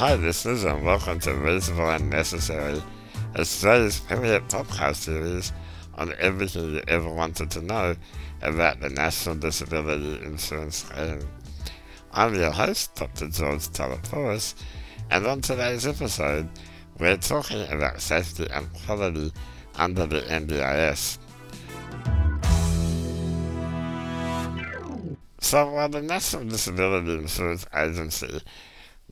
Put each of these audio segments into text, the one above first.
Hi, listeners, and welcome to Reasonable and Necessary, Australia's premier podcast series on everything you ever wanted to know about the National Disability Insurance Scheme. I'm your host, Dr. George Taleporos, and on today's episode, we're talking about safety and quality under the NDIS. So while the National Disability Insurance Agency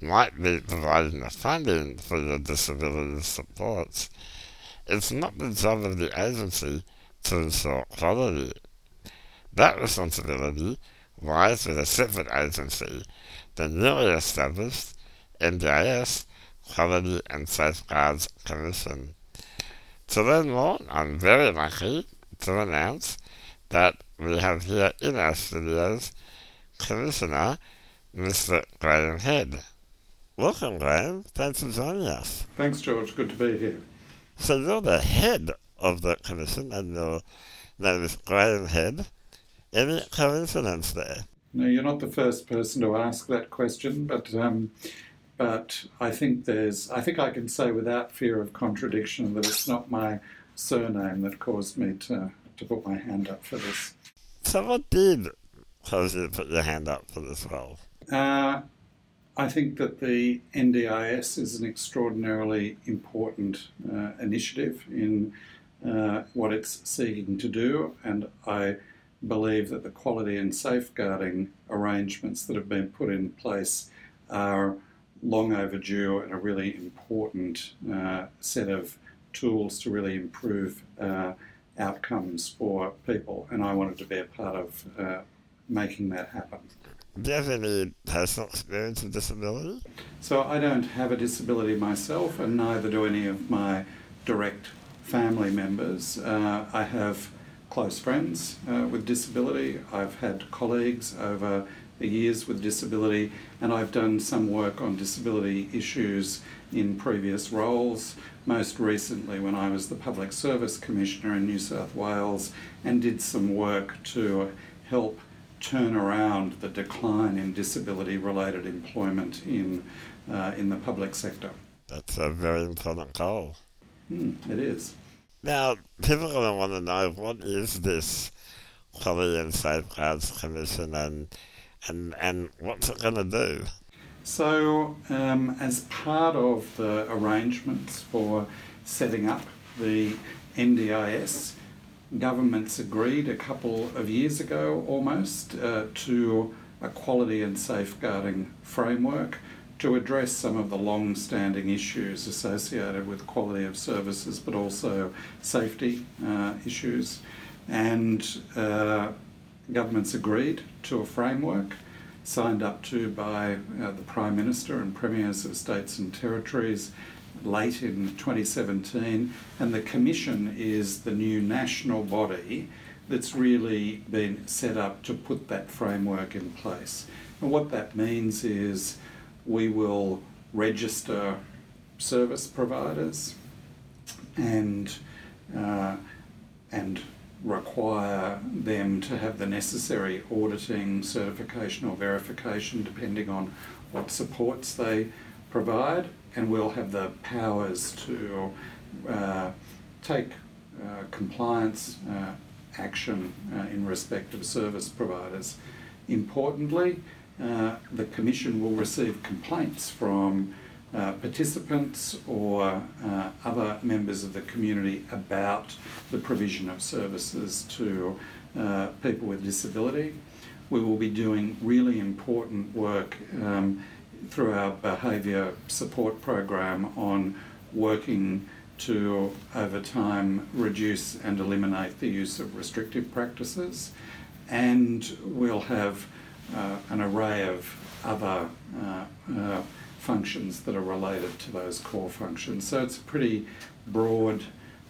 might be providing the funding for your disability supports, it's not the job of the agency to ensure quality. That responsibility lies with a separate agency, the newly established NDIS Quality and Safeguards Commission. To learn more, I'm very lucky to announce that we have here in our studios Commissioner Mr. Graham Head. Welcome, Graham. Thanks for joining us. Thanks, George. Good to be here. So you're the head of the commission, and your name is Graham Head. Any coincidence there? No, you're not the first person to ask that question, but um, but I think there's I think I can say without fear of contradiction that it's not my surname that caused me to to put my hand up for this. So what did cause you to put your hand up for this role? Uh, I think that the NDIS is an extraordinarily important uh, initiative in uh, what it's seeking to do, and I believe that the quality and safeguarding arrangements that have been put in place are long overdue and a really important uh, set of tools to really improve uh, outcomes for people, and I wanted to be a part of uh, making that happen. Do you have any personal experience with disability? So I don't have a disability myself, and neither do any of my direct family members. Uh, I have close friends uh, with disability. I've had colleagues over the years with disability, and I've done some work on disability issues in previous roles. Most recently, when I was the Public Service Commissioner in New South Wales, and did some work to help turn around the decline in disability related employment in, uh, in the public sector. That's a very important goal. Mm, it is. Now, people are going to want to know what is this Quality and Safeguards Commission and, and, and what's it going to do? So, um, as part of the arrangements for setting up the NDIS, governments agreed a couple of years ago almost uh, to a quality and safeguarding framework to address some of the long standing issues associated with quality of services but also safety uh, issues. And uh, governments agreed to a framework signed up to by uh, the Prime Minister and Premiers of states and territories late in 2017, and the Commission is the new national body that's really been set up to put that framework in place. And what that means is we will register service providers and uh, and require them to have the necessary auditing, certification, or verification, depending on what supports they provide and will have the powers to uh, take uh, compliance uh, action uh, in respect of service providers. Importantly, uh, the Commission will receive complaints from uh, participants or other members of the community about the provision of services to people with disability. We will be doing really important work um, through our behaviour support program on working to, over time, reduce and eliminate the use of restrictive practices. And we'll have uh, an array of other uh, uh, functions that are related to those core functions. So it's a pretty broad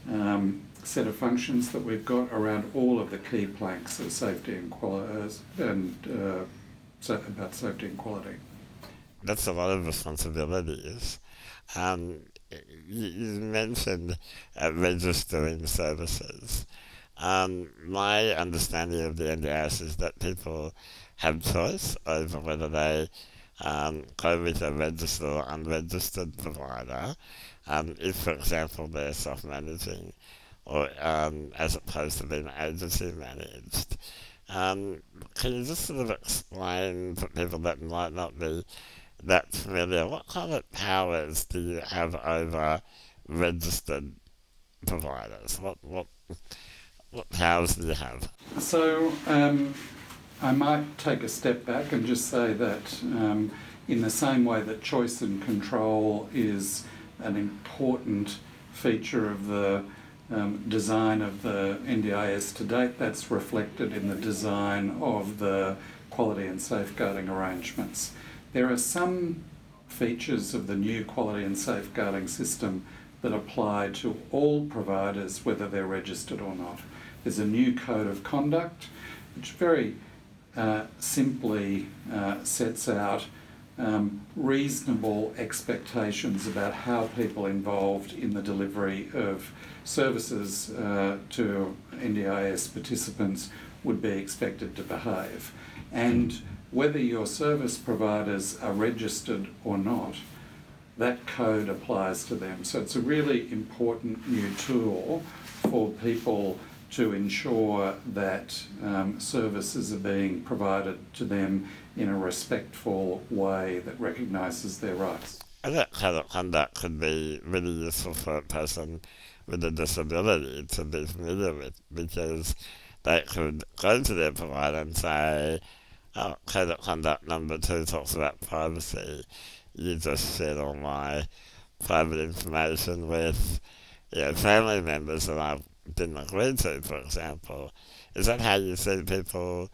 um, set of functions that we've got around all of the key planks of safety and quality and uh, so about safety and quality that's a lot of responsibilities. Um, you, mentioned uh, registering services. Um, my understanding of the NDIS is that people have choice over whether they um, go with a registered or unregistered provider, um, if, for example, they're self-managing or um, as opposed to being agency managed. Um, can you just sort of explain for people that might not be that familiar, what kind of powers do you have over registered providers? What what what powers do you have? So um, I might take a step back and just say that um, in the same way that choice and control is an important feature of the um, design of the NDIS to date, that's reflected in the design of the quality and safeguarding arrangements. There are some features of the new quality and safeguarding system that apply to all providers, whether they're registered or not. There's a new code of conduct, which very uh, simply uh, sets out um, reasonable expectations about how people involved in the delivery of services uh, to NDIS participants would be expected to behave. And whether your service providers are registered or not, that code applies to them. So it's a really important new tool for people to ensure that um, services are being provided to them in a respectful way that recognises their rights. I think code of conduct could be really useful for a person with a disability to be familiar with because they could go to their provider and say, code of conduct number two talks about privacy. You just shared all my private information with you know, family members that I didn't agree to, for example. Is that how you see people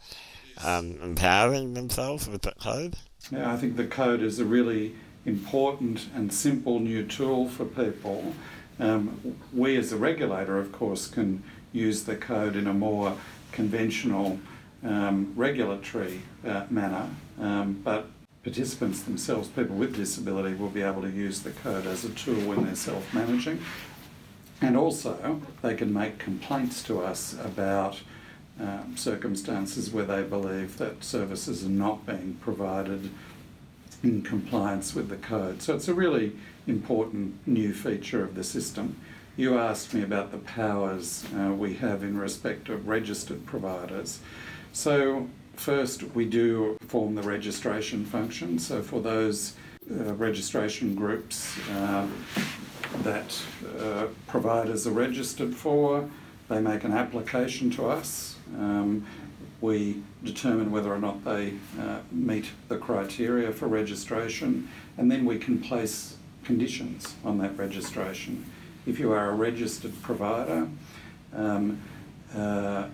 um, empowering themselves with the code? Yeah, I think the code is a really important and simple new tool for people. Um, we, as a regulator, of course, can use the code in a more conventional um, regulatory uh, manner, um, but participants themselves, people with disability, will be able to use the code as a tool when they're self managing. And also, they can make complaints to us about um, circumstances where they believe that services are not being provided in compliance with the code. So it's a really important new feature of the system. You asked me about the powers uh, we have in respect of registered providers. So, first, we do form the registration function. So, for those uh, registration groups uh, that uh, providers are registered for, they make an application to us. Um, we determine whether or not they uh, meet the criteria for registration, and then we can place conditions on that registration. If you are a registered provider, um, uh,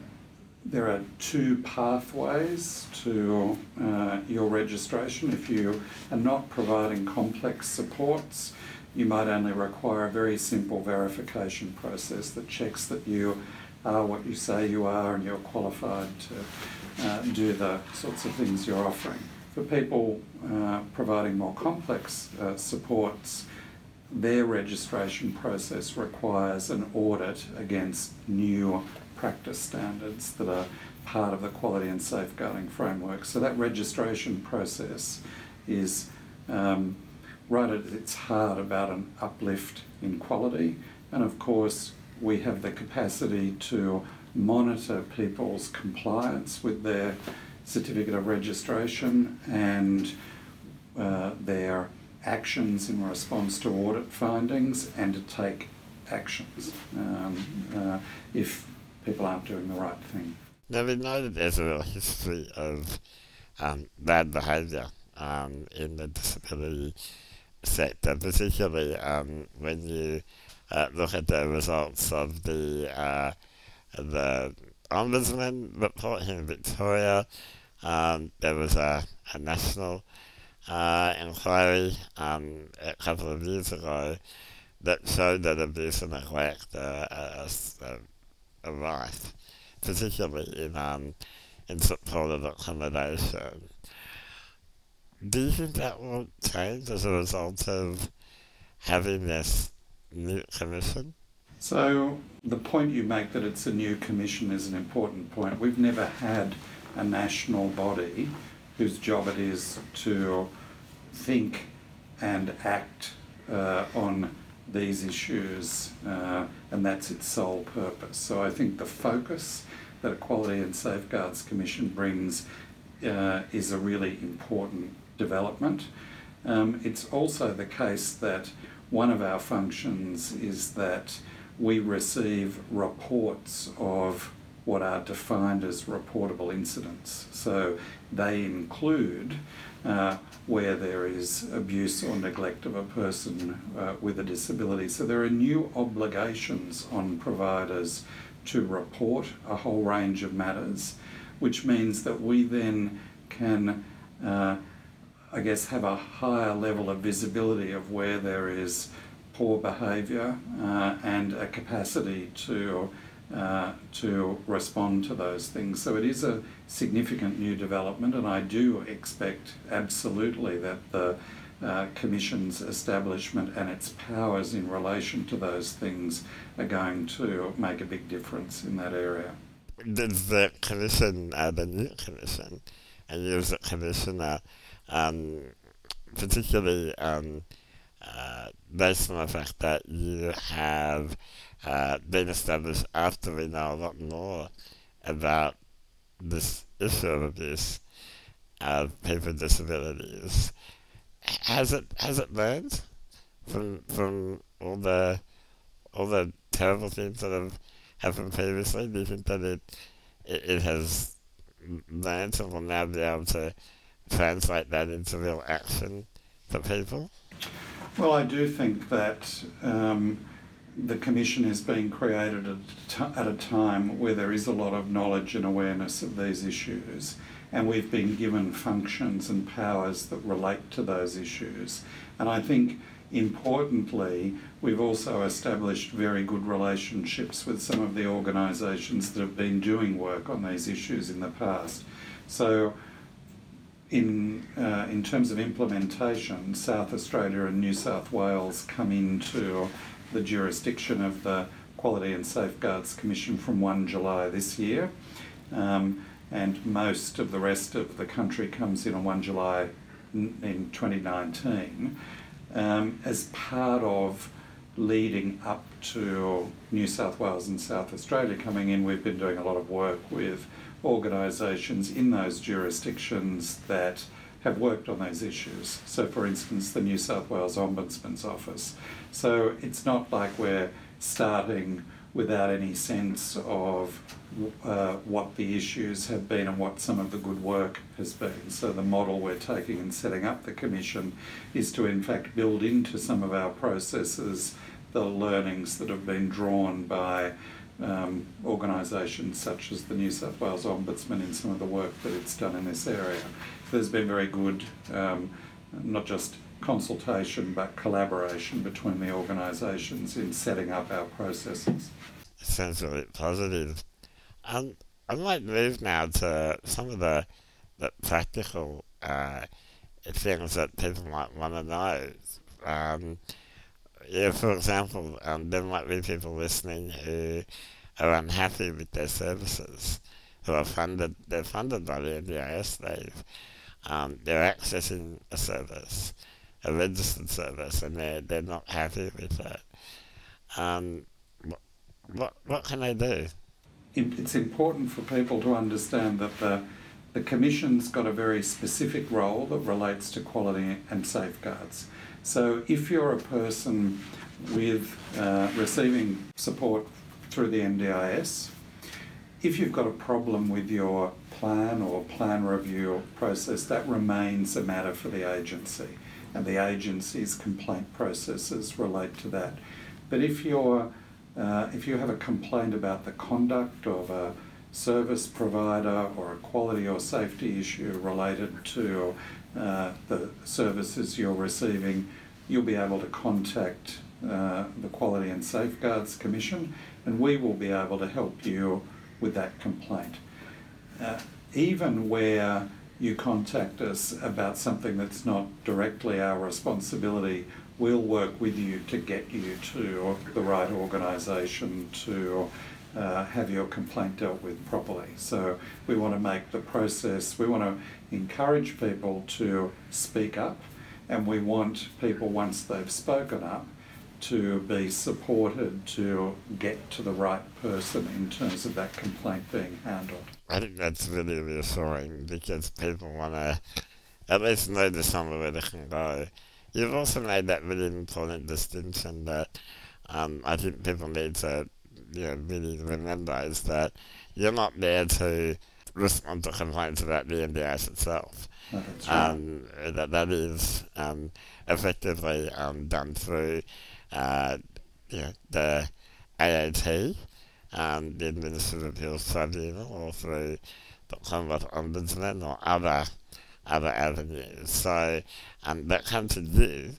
there are two pathways to uh, your registration. If you are not providing complex supports, you might only require a very simple verification process that checks that you are what you say you are and you're qualified to uh, do the sorts of things you're offering. For people uh, providing more complex uh, supports, their registration process requires an audit against new practice standards that are part of the quality and safeguarding framework. So that registration process is um, right at its heart about an uplift in quality. And of course, we have the capacity to monitor people's compliance with their certificate of registration and uh, their actions in response to audit findings and to take actions um, uh, if people aren't doing the right thing. Now, we know that there's a real history of um, bad behaviour um, in the disability sector, particularly um, when you uh, look at the results of the uh, the ombudsman report in Victoria. Um, there was a, a national uh, inquiry um, a couple of years ago that showed that abuse and neglect are, are, are rife, particularly in um, in supported accommodation. Do you think that will change as a result of having this new commission? So the point you make that it's a new commission is an important point. We've never had a national body whose job it is to think and act uh, on these issues, uh, and that's its sole purpose. So I think the focus that Equality and Safeguards Commission brings uh, is a really important development. Um, it's also the case that one of our functions is that we receive reports of what are defined as reportable incidents. So they include uh, where there is abuse or neglect of a person uh, with a disability. So there are new obligations on providers to report a whole range of matters, which means that we then can, uh, I guess, have a higher level of visibility of where there is poor behaviour uh, and a capacity to uh, to respond to those things. So it is a significant new development, and I do expect absolutely that the uh, Commission's establishment and its powers in relation to those things are going to make a big difference in that area. Does the Commission, uh, the new Commission, and you as a Commissioner, um, particularly um, uh, based on the fact that you have uh, been established after we know a lot more about this issue of abuse of people with disabilities. Has it has it learned from from all the all the terrible things that have happened previously? Do you think that it it, it has learned and will now be able to translate that into real action for people? Well, I do think that um, the Commission is being created at a time where there is a lot of knowledge and awareness of these issues, and we've been given functions and powers that relate to those issues. And I think importantly, we've also established very good relationships with some of the organisations that have been doing work on these issues in the past. So in, uh, in terms of implementation, South Australia and New South Wales come into the jurisdiction of the Quality and Safeguards Commission from 1 July this year. Um, and most of the rest of the country comes in on 1 July in 2019 um, as part of leading up to New South Wales and South Australia coming in. We've been doing a lot of work with organisations in those jurisdictions that have worked on those issues. So, for instance, the New South Wales Ombudsman's Office. So, it's not like we're starting without any sense of uh, what the issues have been and what some of the good work has been. So, the model we're taking in setting up the Commission is to, in fact, build into some of our processes the learnings that have been drawn by um, organisations such as the New South Wales Ombudsman in some of the work that it's done in this area. There's been very good, um, not just consultation but collaboration between the organisations in setting up our processes. Sounds really positive. Um, I might move now to some of the, the practical uh, things that people might want to know. Um, yeah, for example, um, there might be people listening who are unhappy with their services, who are funded, they're funded by the NDIS, they've, um, they're accessing a service, a registered service, and they're, they're not happy with it. Um, what, what can they do? It's important for people to understand that the the Commission's got a very specific role that relates to quality and safeguards. So if you're a person with uh, receiving support through the NDIS, if you've got a problem with your plan or plan review process, that remains a matter for the agency, and the agency's complaint processes relate to that. But if you're uh, if you have a complaint about the conduct of a service provider or a quality or safety issue related to uh, the services you're receiving, you'll be able to contact uh, the Quality and Safeguards Commission and we will be able to help you with that complaint. Uh, even where you contact us about something that's not directly our responsibility, we'll work with you to get you to the right organisation to uh, have your complaint dealt with properly. So we want to make the process, we want to encourage people to speak up and we want people, once they've spoken up, to be supported to get to the right person in terms of that complaint being handled. I think that's really reassuring because people want to at least know the somewhere where they can go. You've also made that really important distinction that um, I think people need to you know, really remember is that you're not there to respond to complaints about the NDIS itself. Oh, right. Um, that that is um, effectively um, done through uh, you know, the AAT, um, the Administrative Appeals Tribunal, or through the Commonwealth Ombudsman or other other avenues. So um, that come to you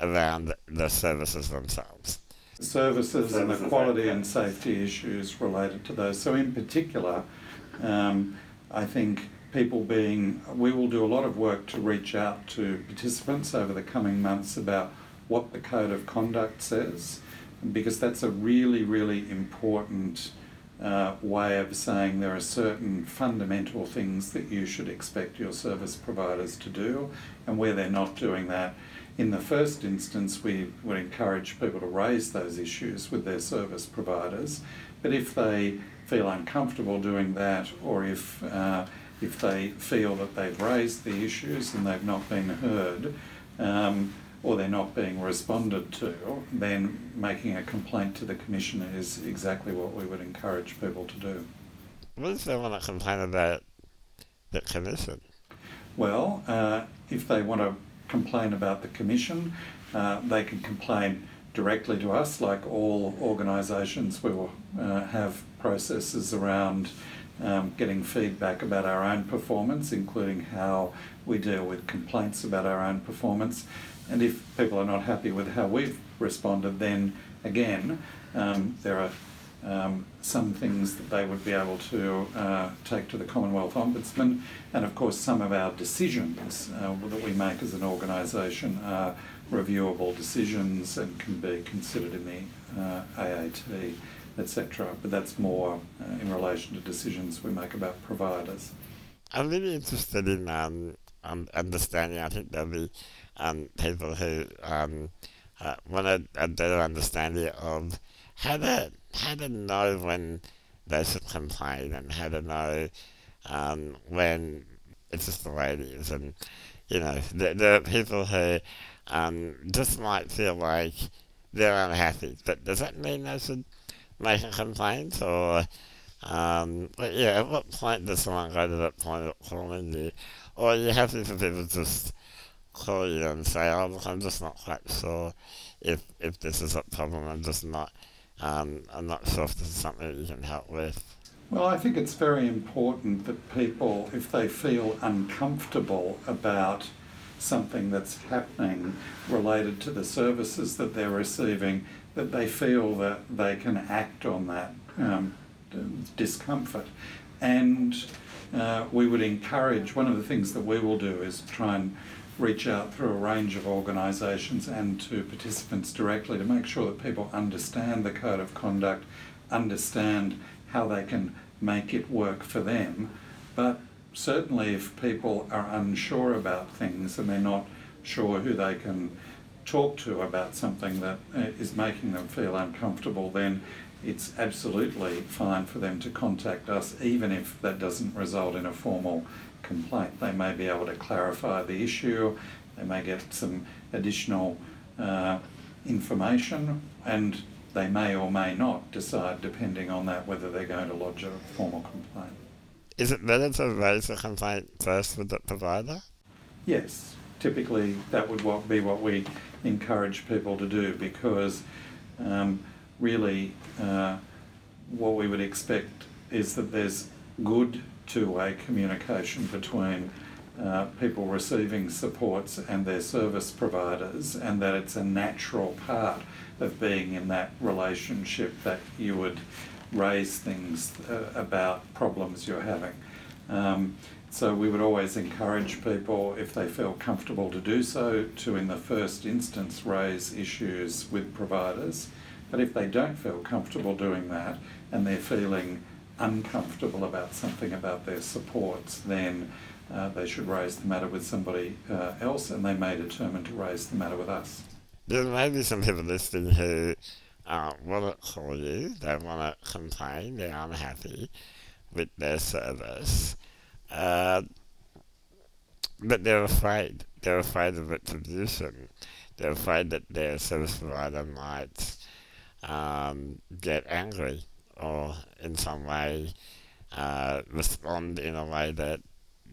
around the services themselves. Services and the quality and safety issues related to those. So, in particular, um, I think people being, we will do a lot of work to reach out to participants over the coming months about what the code of conduct says, because that's a really, really important uh, way of saying there are certain fundamental things that you should expect your service providers to do, and where they're not doing that. In the first instance, we would encourage people to raise those issues with their service providers, but if they feel uncomfortable doing that, or if uh, if they feel that they've raised the issues and they've not been heard, um, or they're not being responded to, then making a complaint to the Commissioner is exactly what we would encourage people to do. What if they want to complain about the commission? Well, uh, if they want to complain about the Commission, uh, they can complain directly to us, like all organisations. We will uh, have processes around um, getting feedback about our own performance, including how we deal with complaints about our own performance. And if people are not happy with how we've responded, then again, um, there are um, some things that they would be able to uh, take to the Commonwealth Ombudsman. And of course, some of our decisions uh, that we make as an organisation are reviewable decisions and can be considered in the uh, AAT, etc. But that's more uh, in relation to decisions we make about providers. I'm really interested in um, um, understanding. I think there'll be um, people who want a, a better understanding of how to how to know when they should complain and how to know um, when it's just the way it is. And you know, there, there are people who um, just might feel like they're unhappy, but does that mean they should make a complaint or? Um, but yeah, at what point does someone go to that point of calling you? Or are you happy for people to just call you and say, oh, look, I'm just not quite sure if, if this is a problem. I'm just not, um, I'm not sure if this is something you can help with. Well, I think it's very important that people, if they feel uncomfortable about something that's happening related to the services that they're receiving, that they feel that they can act on that um, discomfort. And uh, we would encourage, one of the things that we will do is try and reach out through a range of organisations and to participants directly to make sure that people understand the code of conduct, understand how they can make it work for them. But certainly, if people are unsure about things and they're not sure who they can talk to about something that uh, making them feel uncomfortable, then it's absolutely fine for them to contact us, even if that doesn't result in a formal complaint. They may be able to clarify the issue, they may get some additional uh, information, and they may or may not decide, depending on that, whether they're going to lodge a formal complaint. Is it better to raise a complaint first with the provider? Yes, typically that would what, be what we encourage people to do because um, really uh, what we would expect is that there's good two-way communication between uh, people receiving supports and their service providers, and that it's a natural part of being in that relationship that you would raise things uh, about problems you're having. Um, so we would always encourage people, if they feel comfortable to do so, to in the first instance raise issues with providers. But if they don't feel comfortable doing that and they're feeling uncomfortable about something about their supports, then uh, they should raise the matter with somebody uh, else, and they may determine to raise the matter with us. There may be some people listening who uh, want to call you, they want to complain, they're unhappy with their service, uh, but they're afraid. They're afraid of retribution. They're afraid that their service provider might um, get angry or in some way uh, respond in a way that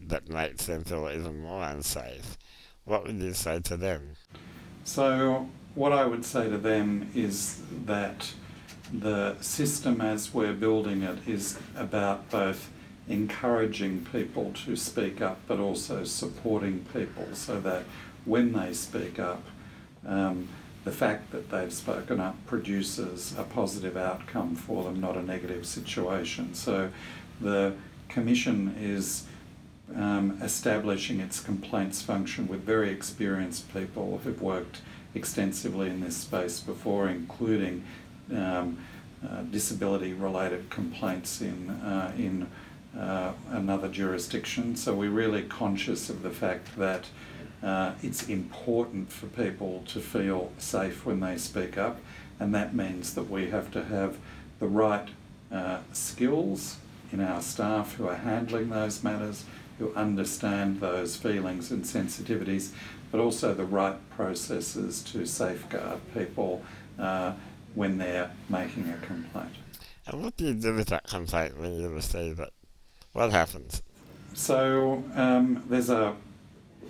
that makes them feel even more unsafe. What would you say to them? So, what I would say to them is that the system as we're building it is about both encouraging people to speak up but also supporting people so that when they speak up, um, the fact that they've spoken up produces a positive outcome for them, not a negative situation. So the Commission is um, establishing its complaints function with very experienced people who've worked extensively in this space before, including um, uh, disability related complaints in, uh, in uh, another jurisdiction. So we're really conscious of the fact that uh, it's important for people to feel safe when they speak up, and that means that we have to have the right uh, skills in our staff who are handling those matters, who understand those feelings and sensitivities, but also the right processes to safeguard people uh, when they're making a complaint. And what do you do with that complaint when you receive it? What happens? So um, there's a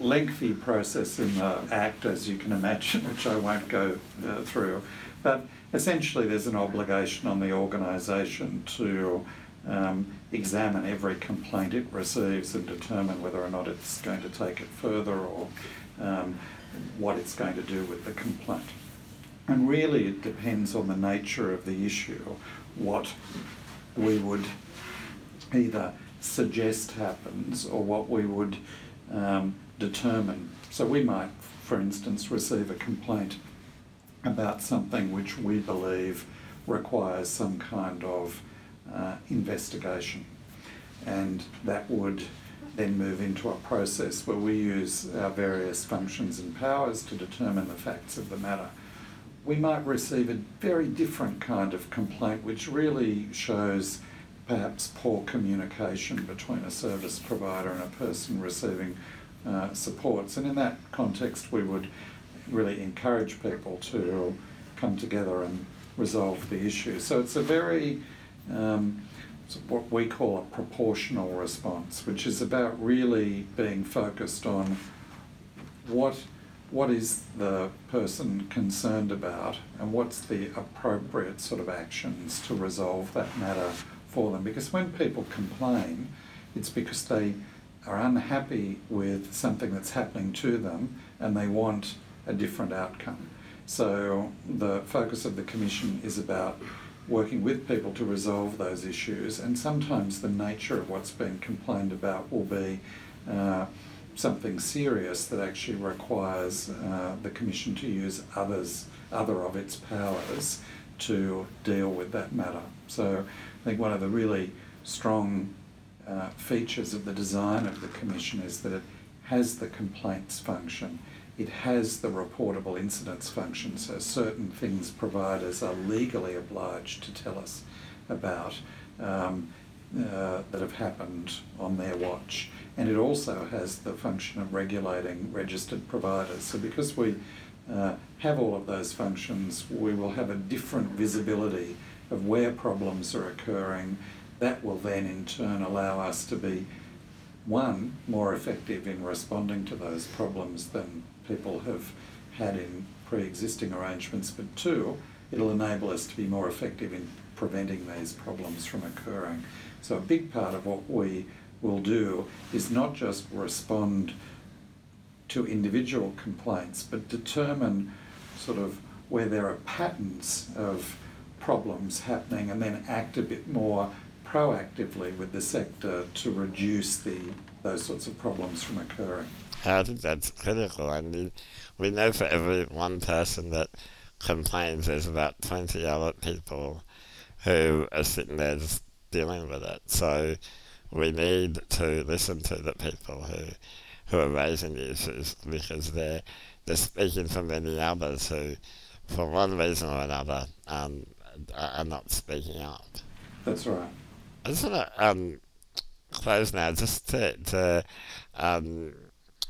lengthy process in the Act, as you can imagine, which I won't go uh, through. But essentially, there's an obligation on the organisation to um, examine every complaint it receives and determine whether or not it's going to take it further or um, what it's going to do with the complaint. And really, it depends on the nature of the issue, what we would either suggest happens or what we would um, determine. So we might, for instance, receive a complaint about something which we believe requires some kind of uh, investigation. And that would then move into a process where we use our various functions and powers to determine the facts of the matter. We might receive a very different kind of complaint which really shows perhaps poor communication between a service provider and a person receiving uh, supports. And in that context, we would really encourage people to come together and resolve the issue. So it's a very, um, what we call a proportional response, which is about really being focused on what what is the person concerned about and what's the appropriate sort of actions to resolve that matter for them. Because when people complain, it's because they are unhappy with something that's happening to them and they want a different outcome. So the focus of the Commission is about working with people to resolve those issues, and sometimes the nature of what's being complained about will be uh, something serious that actually requires uh, the Commission to use others, other of its powers to deal with that matter. So I think one of the really strong uh, features of the design of the Commission is that it has the complaints function, it has the reportable incidents function, so certain things providers are legally obliged to tell us about um, uh, that have happened on their watch. And it also has the function of regulating registered providers. So because we uh, have all of those functions, we will have a different visibility of where problems are occurring that will then in turn allow us to be, one, more effective in responding to those problems than people have had in pre existing arrangements, but two, it'll enable us to be more effective in preventing these problems from occurring. So, a big part of what we will do is not just respond to individual complaints, but determine sort of where there are patterns of problems happening and then act a bit more proactively with the sector to reduce the those sorts of problems from occurring. I think that's critical. I mean, we know for every one person that complains, there's about 20 other people who are sitting there just dealing with it. So we need to listen to the people who who are raising the issues because they're they're speaking for many others who, for one reason or another, um, are not speaking up. That's right. I just want to um, close now, just to, to um,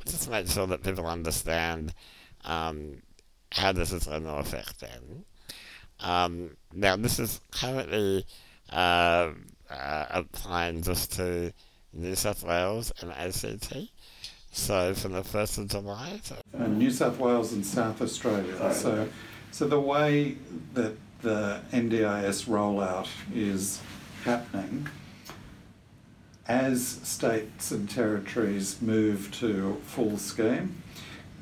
just make sure that people understand um, how this is going to affect them. Um, now, this is currently uh, uh, applying just to New South Wales and ACT. So from the first of July. So. Uh, New South Wales and South Australia. Sorry. So, so the way that the NDIS rollout is happening, as states and territories move to full scheme,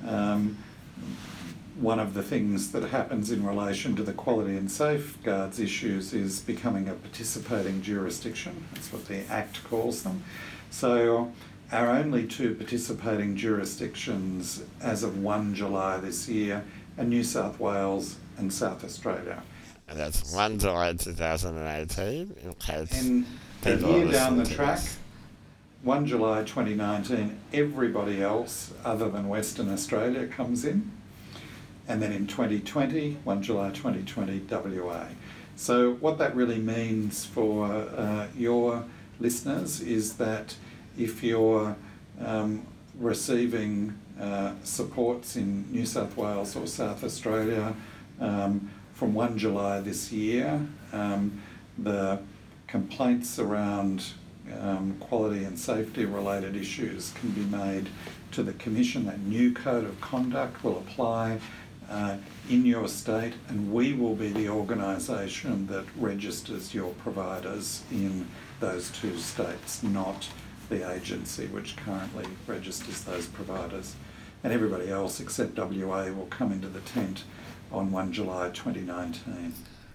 um, one of the things that happens in relation to the quality and safeguards issues is becoming a participating jurisdiction. That's what the Act calls them. So, our only two participating jurisdictions as of 1 July this year are New South Wales and South Australia. And that's 1 July 2018 in case and a year down the track, 1 July 2019, everybody else other than Western Australia comes in and then in 2020, 1 July 2020, WA. So, what that really means for uh, your listeners is that if you're um, receiving uh, supports in New South Wales or South Australia um, from 1 July this year, um, the complaints around um, quality and safety related issues can be made to the Commission. That new code of conduct will apply uh, in your state, and we will be the organisation that registers your providers in those two states, not the agency which currently registers those providers. And everybody else except WA will come into the tent on 1 July 2019.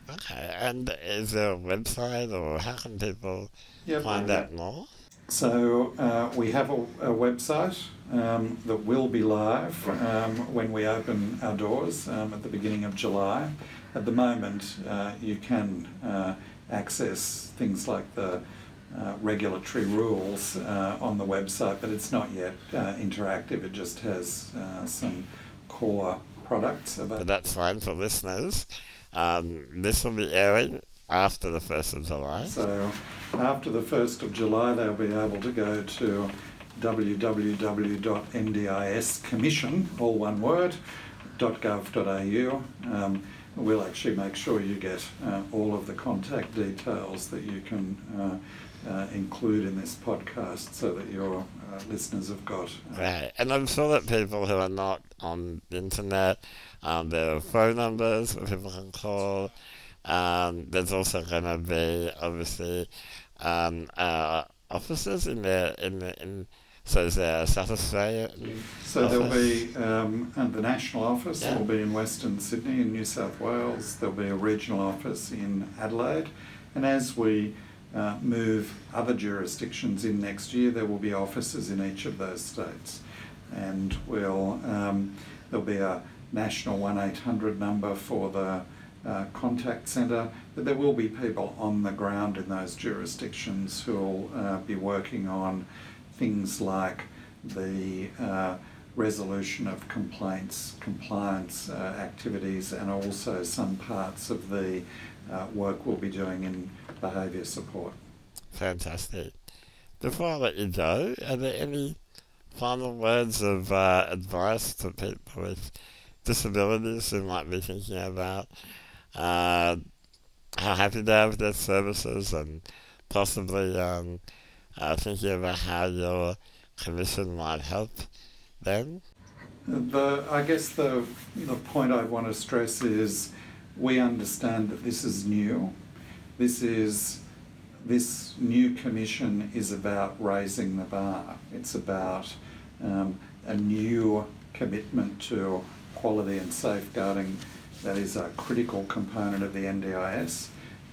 Okay, and is there a website or how can people yep, find out more? So uh, we have a, a website um, that will be live um, when we open our doors um, at the beginning of July. At the moment, uh, you can uh, access things like the uh, regulatory rules uh, on the website, but it's not yet uh, interactive. It just has some core products. But that's fine for listeners. Um, this will be airing after the 1st of July. So after the 1st of July, they'll be able to go to www.ndiscommission, all one word, .gov.au. Um, we'll actually make sure you get uh, all of the contact details that you can uh, uh, include in this podcast so that your uh, listeners have got. Uh, right, and I'm sure that people who are not on the internet, um, there are phone numbers that people can call. Um, there's also going to be obviously um, uh, offices in the in the in so is there South Australia? So office? there'll be um, and the national office yeah. will be in Western Sydney in New South Wales. There'll be a regional office in Adelaide, and as we uh, move other jurisdictions in next year, there will be offices in each of those states, and we'll um, there'll be a national one eight hundred number for the uh, contact centre, but there will be people on the ground in those jurisdictions who will uh, be working on things like the uh, resolution of complaints, compliance uh, activities, and also some parts of the uh, work we'll be doing in behaviour support. Fantastic. Before I let you go, are there any final words of uh, advice to people with disabilities who might be thinking about uh, how happy they are with their services and possibly um, uh, thinking about how your commission might help them? The, I guess the, the point I want to stress is we understand that this is new. This is this new commission is about raising the bar. It's about um, a new commitment to quality and safeguarding that is a critical component of the NDIS,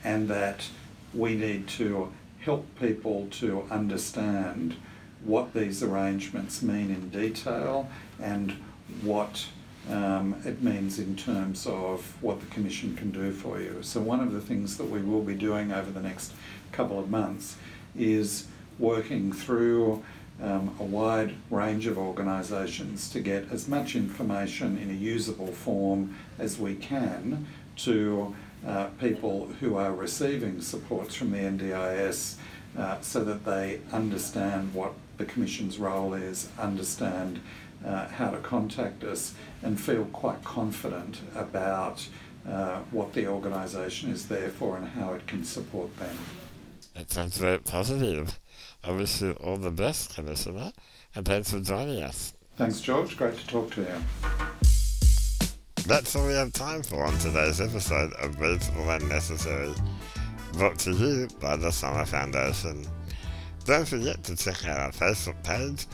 and that we need to help people to understand what these arrangements mean in detail and what um, it means in terms of what the Commission can do for you. So, one of the things that we will be doing over the next couple of months is working through um, a wide range of organisations to get as much information in a usable form as we can to uh, people who are receiving supports from the NDIS uh, so that they understand what the Commission's role is, understand uh, how to contact us, and feel quite confident about uh, what the organisation is there for and how it can support them. That sounds very positive. I wish you all the best, Commissioner, and thanks for joining us. Thanks, George. Great to talk to you. That's all we have time for on today's episode of Reasonable and Necessary, brought to you by the Summer Foundation. Don't forget to check out our Facebook page,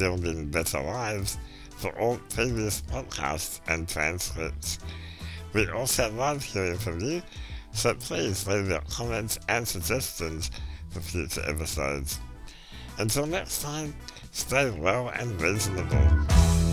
Building Better Lives, for all previous podcasts and transcripts. We also love hearing from you, so please leave your comments and suggestions for future episodes. Until next time, stay well and reasonable.